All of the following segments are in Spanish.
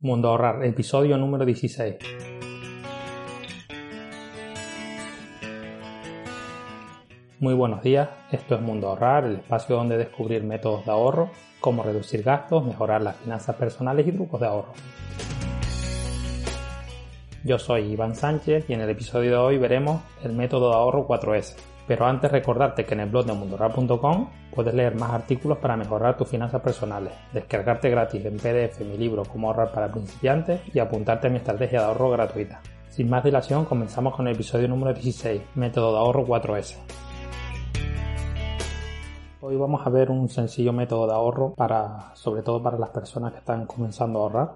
Mundo Ahorrar, episodio número 16. Muy buenos días, esto es Mundo Ahorrar, el espacio donde descubrir métodos de ahorro, cómo reducir gastos, mejorar las finanzas personales y trucos de ahorro. Yo soy Iván Sánchez y en el episodio de hoy veremos el método de ahorro 4S. Pero antes recordarte que en el blog de mundorar.com puedes leer más artículos para mejorar tus finanzas personales, descargarte gratis en PDF mi libro Cómo ahorrar para principiantes y apuntarte a mi estrategia de ahorro gratuita. Sin más dilación, comenzamos con el episodio número 16, método de ahorro 4S. Hoy vamos a ver un sencillo método de ahorro para, sobre todo para las personas que están comenzando a ahorrar,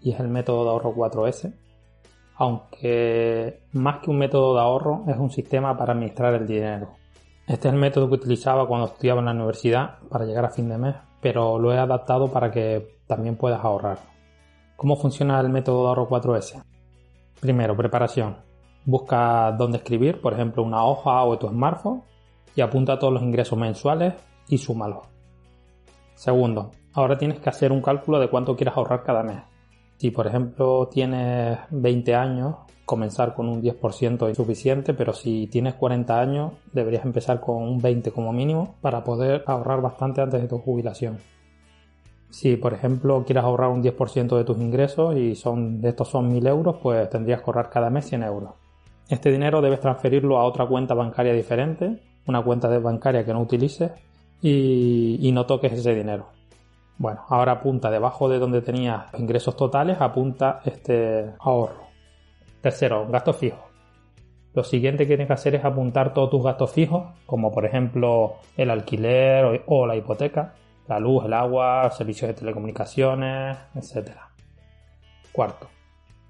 y es el método de ahorro 4S, aunque más que un método de ahorro es un sistema para administrar el dinero. Este es el método que utilizaba cuando estudiaba en la universidad para llegar a fin de mes, pero lo he adaptado para que también puedas ahorrar. ¿Cómo funciona el método de ahorro 4S? Primero, preparación. Busca dónde escribir, por ejemplo, una hoja o tu smartphone y apunta todos los ingresos mensuales y súmalos. Segundo, ahora tienes que hacer un cálculo de cuánto quieres ahorrar cada mes. Si por ejemplo tienes 20 años, comenzar con un 10% es suficiente, pero si tienes 40 años deberías empezar con un 20 como mínimo para poder ahorrar bastante antes de tu jubilación. Si por ejemplo quieres ahorrar un 10% de tus ingresos y son, estos son 1000 euros, pues tendrías que ahorrar cada mes 100 euros. Este dinero debes transferirlo a otra cuenta bancaria diferente, una cuenta de bancaria que no utilices y, y no toques ese dinero. Bueno, ahora apunta debajo de donde tenías ingresos totales, apunta este ahorro. Tercero, gastos fijos. Lo siguiente que tienes que hacer es apuntar todos tus gastos fijos, como por ejemplo el alquiler o la hipoteca, la luz, el agua, servicios de telecomunicaciones, etc. Cuarto,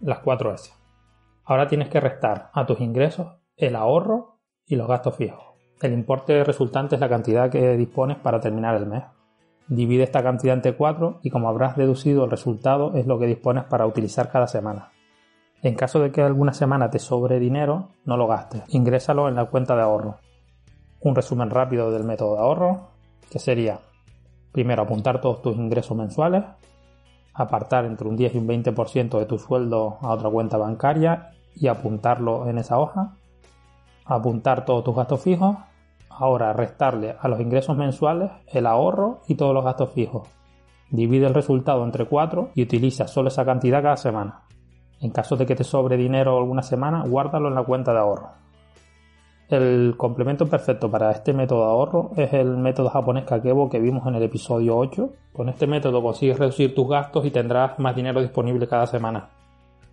las 4 S. Ahora tienes que restar a tus ingresos el ahorro y los gastos fijos. El importe resultante es la cantidad que dispones para terminar el mes. Divide esta cantidad entre 4 y como habrás deducido el resultado es lo que dispones para utilizar cada semana. En caso de que alguna semana te sobre dinero, no lo gastes, ingrésalo en la cuenta de ahorro. Un resumen rápido del método de ahorro, que sería primero apuntar todos tus ingresos mensuales, apartar entre un 10 y un 20% de tu sueldo a otra cuenta bancaria y apuntarlo en esa hoja, apuntar todos tus gastos fijos Ahora restarle a los ingresos mensuales el ahorro y todos los gastos fijos. Divide el resultado entre 4 y utiliza solo esa cantidad cada semana. En caso de que te sobre dinero alguna semana, guárdalo en la cuenta de ahorro. El complemento perfecto para este método de ahorro es el método japonés Kakebo que vimos en el episodio 8. Con este método consigues reducir tus gastos y tendrás más dinero disponible cada semana.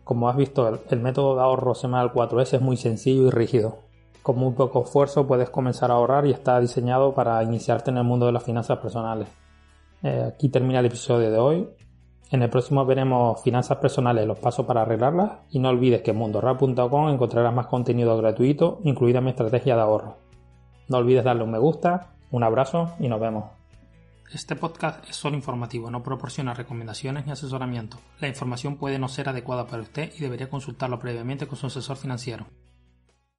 Como has visto, el, método de ahorro semanal 4S es muy sencillo y rígido. Con muy poco esfuerzo puedes comenzar a ahorrar y está diseñado para iniciarte en el mundo de las finanzas personales. Eh, aquí termina el episodio de hoy. En el próximo veremos finanzas personales, los pasos para arreglarlas y no olvides que en mundorap.com encontrarás más contenido gratuito, incluida mi estrategia de ahorro. No olvides darle un me gusta, un abrazo y nos vemos. Este podcast es solo informativo, no proporciona recomendaciones ni asesoramiento. La información puede no ser adecuada para usted y debería consultarlo previamente con su asesor financiero.